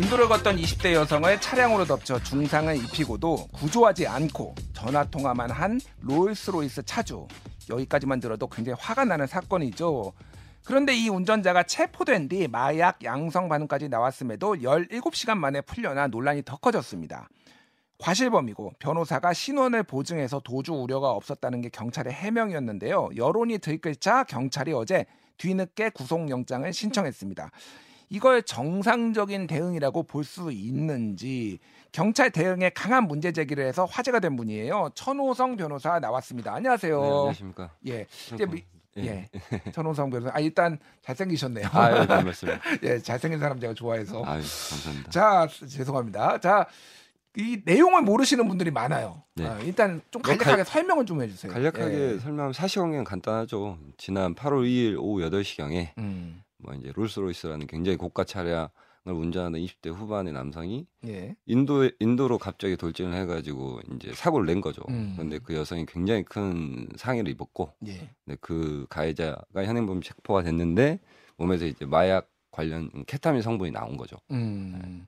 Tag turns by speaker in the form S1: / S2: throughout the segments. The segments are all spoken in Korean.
S1: 인도를 걷던 20대 여성을 차량으로 덮쳐 중상을 입히고도 구조하지 않고 전화 통화만 한 롤스로이스 차주. 여기까지만 들어도 굉장히 화가 나는 사건이죠. 그런데 이 운전자가 체포된 뒤 마약 양성 반응까지 나왔음에도 17시간 만에 풀려나 논란이 더 커졌습니다. 과실범이고 변호사가 신원을 보증해서 도주 우려가 없었다는 게 경찰의 해명이었는데요. 여론이 들끓자 경찰이 어제 뒤늦게 구속영장을 신청했습니다. 이걸 정상적인 대응이라고 볼 수 있는지 경찰 대응에 강한 문제 제기를 해서 화제가 된 분이에요. 천호성 변호사 나왔습니다. 안녕하세요.
S2: 네, 안녕하십니까.
S1: 예.
S2: 예.
S1: 예. 천호성 변호사. 아 일단 잘생기셨네요.
S2: 아유, 별 말씀.
S1: 예, 잘생긴 사람 제가 좋아해서.
S2: 아유, 감사합니다.
S1: 자, 죄송합니다. 자, 이 내용을 모르시는 분들이 많아요.
S2: 네.
S1: 아, 일단
S2: 좀뭐
S1: 간략하게
S2: 갈-
S1: 설명을 좀 해주세요.
S2: 간략하게
S1: 예.
S2: 설명하면 사실관계는 간단하죠. 지난 8월 2일 오후 8시경에
S1: 음,
S2: 뭐 이제 롤스로이스라는 굉장히 고가 차량을 운전하는 20대 후반의 남성이
S1: 예.
S2: 인도 인도로 갑자기 돌진을 해가지고 이제 사고를 낸 거죠.
S1: 음.
S2: 그런데 그 여성이 굉장히 큰 상해를 입었고,
S1: 예.
S2: 네, 그 가해자가 현행범 체포가 됐는데 몸에서 이제 마약 관련 케타민 성분이 나온 거죠.
S1: 음.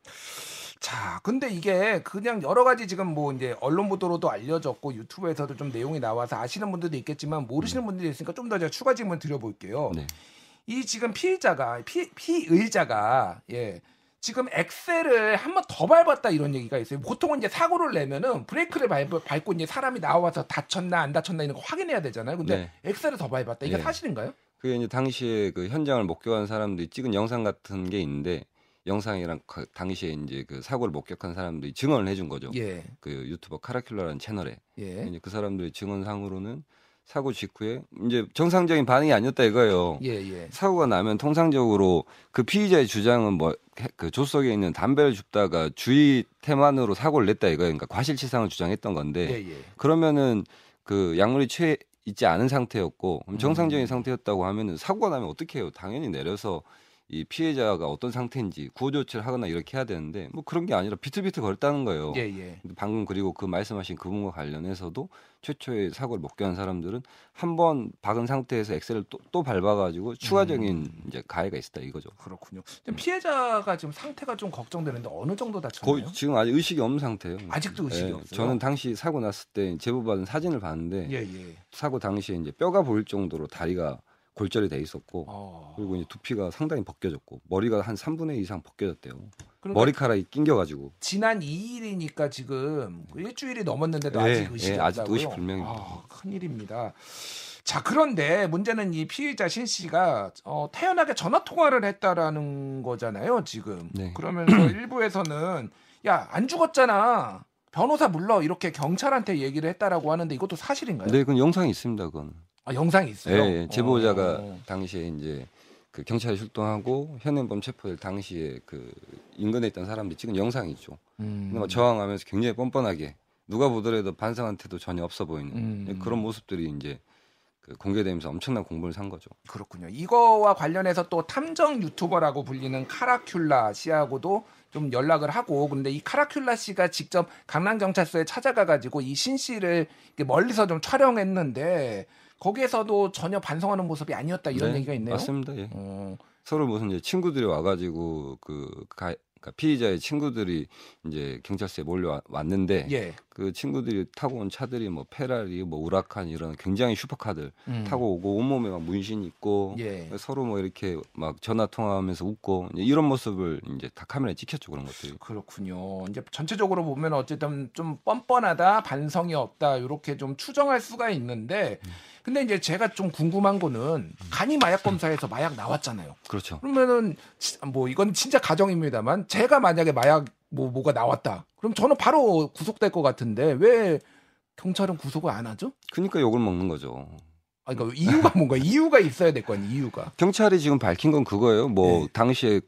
S1: 자, 근데 이게 그냥 여러 가지 지금 뭐 이제 언론 보도로도 알려졌고 유튜브에서도 좀 내용이 나와서 아시는 분들도 있겠지만 모르시는 분들이 있으니까 좀 더 제가 추가 질문 드려볼게요.
S2: 네.
S1: 이 지금 피의자가 피, 피의자가 예 지금 엑셀을 한 번 더 밟았다 이런 얘기가 있어요. 보통은 이제 사고를 내면은 브레이크를 밟, 밟고 이제 사람이 나와서 다쳤나 안 다쳤나 이런 거 확인해야 되잖아요. 근데 엑셀을 더 밟았다. 이게
S2: 네.
S1: 사실인가요?
S2: 그게 이제 당시에 그 현장을 목격한 사람들이 찍은 영상 같은 게 있는데 영상이랑 그 당시에 이제 그 사고를 목격한 사람들이 증언을 해준 거죠.
S1: 예.
S2: 그 유튜버 카라큘라라는 채널에
S1: 예.
S2: 이제 그 사람들의 증언상으로는 사고 직후에 이제 정상적인 반응이 아니었다 이거예요.
S1: 예, 예.
S2: 사고가 나면 통상적으로 그 피의자의 주장은 뭐 그 조석에 있는 담배를 줍다가 주의 태만으로 사고를 냈다 이거예요. 그러니까 과실치상을 주장했던 건데
S1: 예, 예.
S2: 그러면은 그 약물이 취해 있지 않은 상태였고 그럼 정상적인
S1: 음.
S2: 상태였다고 하면은 사고가 나면 어떻게 해요? 당연히 내려서 이 피해자가 어떤 상태인지 구호 조치를 하거나 이렇게 해야 되는데 뭐 그런 게 아니라 비틀비틀 거렸다는 거예요.
S1: 예, 예.
S2: 방금 그리고 그 말씀하신 그 부분과 관련해서도 최초의 사고를 목격한 사람들은 한 번 박은 상태에서 엑셀을 또, 또 밟아가지고 추가적인
S1: 음.
S2: 이제 가해가 있었다 이거죠.
S1: 그렇군요. 지금 피해자가 지금 상태가 좀 걱정되는데 어느 정도 다쳤나요?
S2: 지금 아직 의식이 없는 상태예요.
S1: 아직도 의식이
S2: 예,
S1: 없어요.
S2: 저는 당시 사고 났을 때 제보받은 사진을 봤는데
S1: 예, 예.
S2: 사고 당시에 이제 뼈가 보일 정도로 다리가 골절이 돼 있었고
S1: 어.
S2: 그리고 이제 두피가 상당히 벗겨졌고 머리가 한 3분의 2 이상 벗겨졌대요.
S1: 그러니까
S2: 머리카락이 낑겨가지고
S1: 지난 2일이니까 지금 일주일이 넘었는데도
S2: 예,
S1: 아직 의식이
S2: 예, 아직도
S1: 없다고요?
S2: 의식 불명입니다.
S1: 아, 큰일입니다. 자 그런데 문제는 이 피의자 신 씨가 어, 태연하게 전화 통화를 했다라는 거잖아요 지금.
S2: 네.
S1: 그러면서 일부에서는 야 안 죽었잖아 변호사 불러 이렇게 경찰한테 얘기를 했다라고 하는데 이것도 사실인가요?
S2: 네, 그건 영상이 있습니다. 그건
S1: 아, 영상이
S2: 예,
S1: 있어요.
S2: 예, 제보자가
S1: 어.
S2: 당시에 이제 그 경찰에 출동하고 현행범 체포될 당시에 그 인근에 있던 사람들이 찍은 영상이 있죠.
S1: 음.
S2: 근데 막 저항하면서 굉장히 뻔뻔하게 누가 보더라도 반성한테도 전혀 없어 보이는
S1: 음.
S2: 그런 모습들이 이제 그 공개되면서 엄청난 공분을 산 거죠.
S1: 그렇군요. 이거와 관련해서 또 탐정 유튜버라고 불리는 카라큘라 씨하고도 좀 연락을 하고 근데 이 카라큘라 씨가 직접 강남 경찰서에 찾아가 가지고 이 신 씨를 멀리서 좀 촬영했는데 거기에서도 전혀 반성하는 모습이 아니었다 이런
S2: 네,
S1: 얘기가 있네요.
S2: 맞습니다. 예.
S1: 어,
S2: 서로 무슨 이제 친구들이 와가지고 그 가, 그러니까 피의자의 친구들이 이제 경찰서에 몰려왔는데
S1: 예.
S2: 그 친구들이 타고 온 차들이 뭐 페라리, 뭐 우라칸 이런 굉장히 슈퍼카들
S1: 음.
S2: 타고 오고 온몸에 막 문신 있고
S1: 예.
S2: 서로 뭐 이렇게 막 전화 통화하면서 웃고 이런 모습을 이제 다 카메라에 찍혔죠 그런 것들이.
S1: 그렇군요. 이제 전체적으로 보면 어쨌든 좀 뻔뻔하다, 반성이 없다 이렇게 좀 추정할 수가 있는데, 근데 이제 제가 좀 궁금한 거는 간이 마약 검사에서 마약 나왔잖아요.
S2: 그렇죠.
S1: 그러면은 지- 뭐 이건 진짜 가정입니다만 제가 만약에 마약 뭐 뭐가 나왔다, 그럼 저는 바로 구속될 것 같은데 왜 경찰은 구속을 안 하죠?
S2: 그러니까 욕을 먹는 거죠.
S1: 아, 그러니까 이유가 뭔가 이유가 있어야 될 거 아니에요. 이유가.
S2: 경찰이 지금 밝힌 건 그거예요. 뭐
S1: 네.
S2: 당시에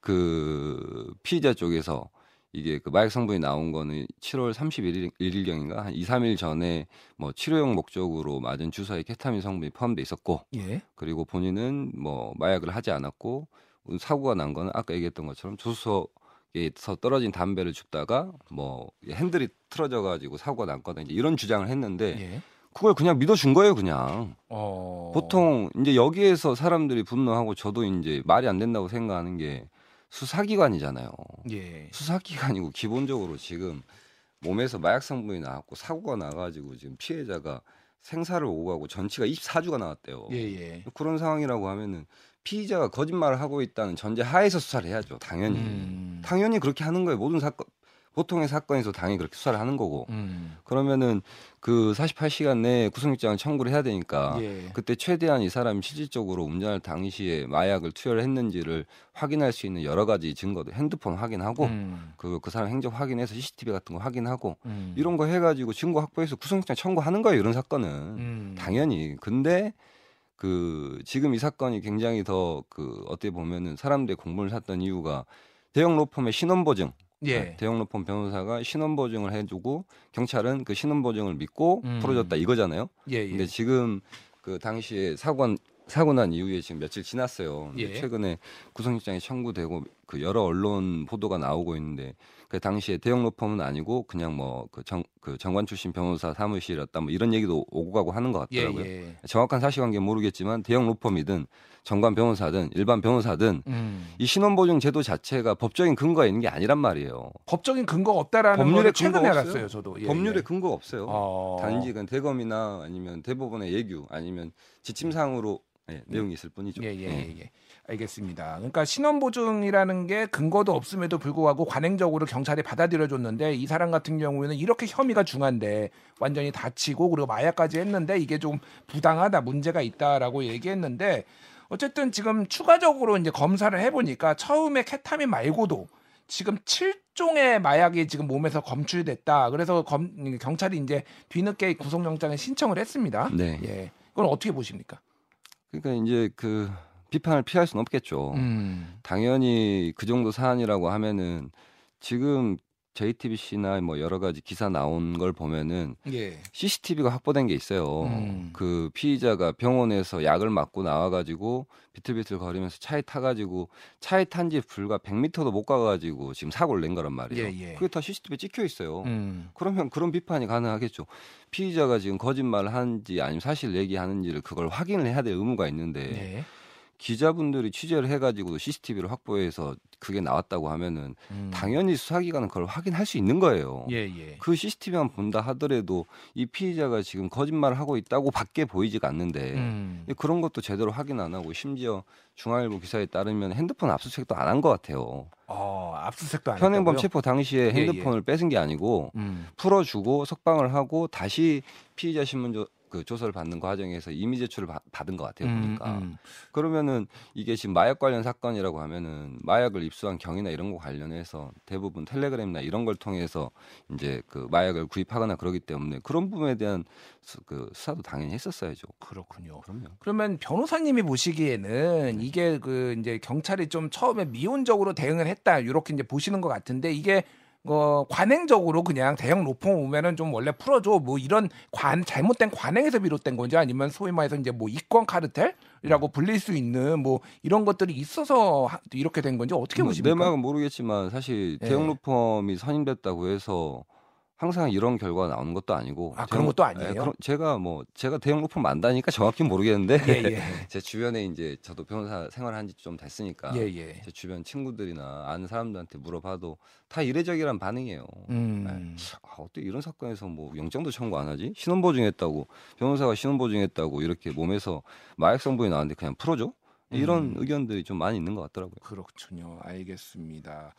S2: 그 피의자 쪽에서 이게 그 마약 성분이 나온 거는 7월 31일 일경인가 한 2, 3일 전에 뭐 치료용 목적으로 맞은 주사에 케타민 성분이 포함돼 있었고
S1: 예.
S2: 그리고 본인은 뭐 마약을 하지 않았고 사고가 난 거는 아까 얘기했던 것처럼 조수석에서 떨어진 담배를 줍다가 뭐 핸들이 틀어져 가지고 사고가 난 거다 이제 이런 주장을 했는데
S1: 예.
S2: 그걸 그냥 믿어준 거예요 그냥
S1: 어.
S2: 보통 이제 여기에서 사람들이 분노하고 저도 이제 말이 안 된다고 생각하는 게 수사기관이잖아요.
S1: 예.
S2: 수사기관이고 기본적으로 지금 몸에서 마약 성분이 나왔고 사고가 나가지고 지금 피해자가 생사를 오가고 전치가 24주가 나왔대요.
S1: 예, 예.
S2: 그런 상황이라고 하면은 피의자가 거짓말을 하고 있다는 전제 하에서 수사를 해야죠. 당연히.
S1: 음.
S2: 당연히 그렇게 하는 거예요. 모든 사건 보통의 사건에서 당연히 그렇게 수사를 하는 거고.
S1: 음.
S2: 그러면은 그 48시간 내에 구속영장을 청구를 해야 되니까
S1: 예.
S2: 그때 최대한 이 사람이 실질적으로 운전할 당시에 마약을 투여를 했는지를 확인할 수 있는 여러 가지 증거들 핸드폰 확인하고
S1: 음.
S2: 그, 그 사람 행적 확인해서 CCTV 같은 거 확인하고
S1: 음.
S2: 이런 거 해가지고 증거 확보해서 구속영장 청구하는 거예요. 이런 사건은
S1: 음.
S2: 당연히. 근데 그 지금 이 사건이 굉장히 더 그 어떻게 보면은 사람들의 공분을 샀던 이유가 대형 로펌의 신원 보증
S1: 예.
S2: 대형 로펌 변호사가 신원 보증을 해주고 경찰은 그 신원 보증을 믿고
S1: 음.
S2: 풀어줬다 이거잖아요.
S1: 예, 예.
S2: 근데 지금 그 당시에 사고 사고 난 이후에 지금 며칠 지났어요.
S1: 예.
S2: 최근에 구속영장이 청구되고 그 여러 언론 보도가 나오고 있는데 그 당시에 대형 로펌은 아니고 그냥 뭐그정그 정관 출신 변호사 사무실이었다 뭐 이런 얘기도 오고 가고 하는 것
S1: 예,
S2: 같더라고요.
S1: 예.
S2: 정확한 사실관계 는 모르겠지만 대형 로펌이든 정관 변호사든 일반 변호사든
S1: 음.
S2: 이 신원보증 제도 자체가 법적인 근거가 있는 게 아니란 말이에요.
S1: 법적인 근거가 없다라는
S2: 법률에 근거가
S1: 알았어요. 저도. 예,
S2: 법률에
S1: 예.
S2: 근거가 없어요.
S1: 어.
S2: 단지 그 대검이나 아니면 대법원의 예규 아니면 지침상으로 예, 내용이 있을 뿐이죠.
S1: 예, 예, 예, 예. 알겠습니다. 그러니까 신원 보증이라는 게 근거도 없음에도 불구하고 관행적으로 경찰이 받아들여줬는데 이 사람 같은 경우에는 이렇게 혐의가 중한데 완전히 다치고 그리고 마약까지 했는데 이게 좀 부당하다 문제가 있다라고 얘기했는데 어쨌든 지금 추가적으로 이제 검사를 해보니까 처음에 케타민 말고도 지금 7종의 마약이 지금 몸에서 검출됐다. 그래서 검, 경찰이 이제 뒤늦게 구속영장을 신청을 했습니다.
S2: 네.
S1: 예. 그건 어떻게 보십니까?
S2: 그러니까 이제 그 비판을 피할 수는 없겠죠.
S1: 음.
S2: 당연히 그 정도 사안이라고 하면은 지금 JTBC나 뭐 여러 가지 기사 나온 걸 보면은
S1: 예.
S2: CCTV가 확보된 게 있어요.
S1: 음.
S2: 그 피의자가 병원에서 약을 맞고 나와가지고 비틀비틀 거리면서 차에 타가지고 차에 탄 지 불과 100m도 못 가가지고 지금 사고를 낸 거란 말이에요.
S1: 예, 예.
S2: 그게 다 CCTV에 찍혀 있어요.
S1: 음.
S2: 그러면 그런 비판이 가능하겠죠. 피의자가 지금 거짓말을 하는지 아니면 사실 얘기하는지를 그걸 확인을 해야 될 의무가 있는데
S1: 네.
S2: 기자분들이 취재를 해가지고 CCTV를 확보해서 그게 나왔다고 하면은
S1: 음.
S2: 당연히 수사기관은 그걸 확인할 수 있는 거예요.
S1: 예, 예.
S2: 그 CCTV만 본다 하더라도 이 피의자가 지금 거짓말을 하고 있다고 밖에 보이지가 않는데
S1: 음.
S2: 그런 것도 제대로 확인 안 하고 심지어 중앙일보 기사에 따르면 핸드폰 압수수색도 안 한 것 같아요.
S1: 어, 압수색도 안
S2: 현행범
S1: 했다고요?
S2: 체포 당시에
S1: 예, 예.
S2: 핸드폰을 뺏은 게 아니고
S1: 음.
S2: 풀어주고 석방을 하고 다시 피의자 신문 조, 그 조사를 받는 과정에서 이미 제출을 받, 받은 것 같아요. 보니까
S1: 음,
S2: 그러면은 이게 지금 마약 관련 사건이라고 하면은 마약을 입수한 경위나 이런 거 관련해서 대부분 텔레그램이나 이런 걸 통해서 이제 그 마약을 구입하거나 그러기 때문에 그런 부분에 대한 수, 그 수사도 당연히 했었어야죠.
S1: 그렇군요.
S2: 그럼요.
S1: 그러면 변호사님이
S2: 네.
S1: 보시기에는 이게 그 이제 경찰이 좀 처음에 미온적으로 대응을 했다 이렇게 이제 보시는 것 같은데 이게 어 관행적으로 그냥 대형 로펌 오면은 좀 원래 풀어줘 뭐 이런 관 잘못된 관행에서 비롯된 건지 아니면 소위 말해서 이제 뭐 이권 카르텔이라고 불릴 수 있는 뭐 이런 것들이 있어서 하- 이렇게 된 건지 어떻게
S2: 뭐
S1: 보십니까?
S2: 내 마음은 모르겠지만 사실
S1: 예.
S2: 대형 로펌이 선임됐다고 해서 항상 이런 결과가 나오는 것도 아니고
S1: 아, 그런 것도 아니에요?
S2: 예, 그럼 제가 뭐 제가 대형 로펌 만다니까 정확히 는 모르겠는데
S1: 예, 예.
S2: 제 주변에 이제 저도 변호사 생활한 지 좀 됐으니까
S1: 예, 예.
S2: 제 주변 친구들이나 아는 사람들한테 물어봐도 다 이례적이란 반응이에요.
S1: 음.
S2: 아, 어떻게 이런 사건에서 뭐 영장도 청구 안 하지? 신원 보증했다고 변호사가 신원 보증했다고 이렇게 몸에서 마약 성분이 나왔는데 그냥 풀어줘? 이런
S1: 음.
S2: 의견들이 좀 많이 있는 것 같더라고요.
S1: 그렇군요. 알겠습니다.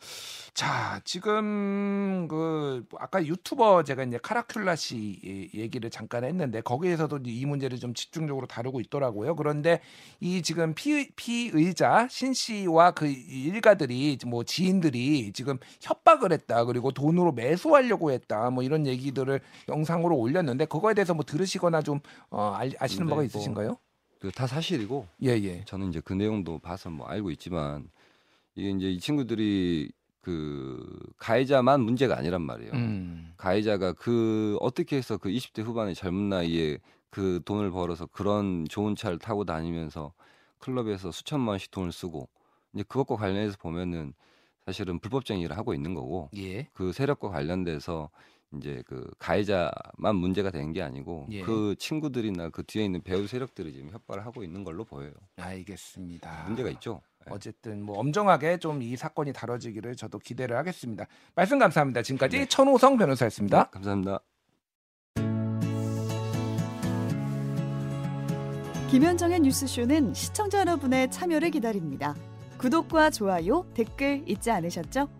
S1: 자, 지금 그 아까 유튜버 제가 이제 카라큘라 씨 얘기를 잠깐 했는데 거기에서도 이 문제를 좀 집중적으로 다루고 있더라고요. 그런데 이 지금 피 피의자 신 씨와 그 일가들이 뭐 지인들이 지금 협박을 했다. 그리고 돈으로 매수하려고 했다. 뭐 이런 얘기들을 영상으로 올렸는데 그거에 대해서 뭐 들으시거나 좀 어, 알- 아시는
S2: 네,
S1: 바가
S2: 뭐
S1: 있으신가요?
S2: 그 다 사실이고
S1: 예, 예.
S2: 저는 이제 그 내용도 봐서 뭐 알고 있지만 이게 이제 이 친구들이 그 가해자만 문제가 아니란 말이에요.
S1: 음.
S2: 가해자가 그 어떻게 해서 그 20대 후반의 젊은 나이에 그 돈을 벌어서 그런 좋은 차를 타고 다니면서 클럽에서 수천만 원씩 돈을 쓰고 이제 그것과 관련해서 보면은 사실은 불법적인 일을 하고 있는 거고
S1: 예.
S2: 그 세력과 관련돼서 이제 그 가해자만 문제가 되는 게 아니고
S1: 예.
S2: 그 친구들이나 그 뒤에 있는 배우 세력들이 지금 협박을 하고 있는 걸로 보여요.
S1: 알겠습니다.
S2: 문제가 있죠. 예.
S1: 어쨌든 뭐 엄정하게 좀 이 사건이 다뤄지기를 저도 기대를 하겠습니다. 말씀 감사합니다. 지금까지
S2: 네.
S1: 천호성 변호사였습니다.
S2: 네, 감사합니다.
S3: 김현정의 뉴스쇼는 시청자 여러분의 참여를 기다립니다. 구독과 좋아요, 댓글 잊지 않으셨죠?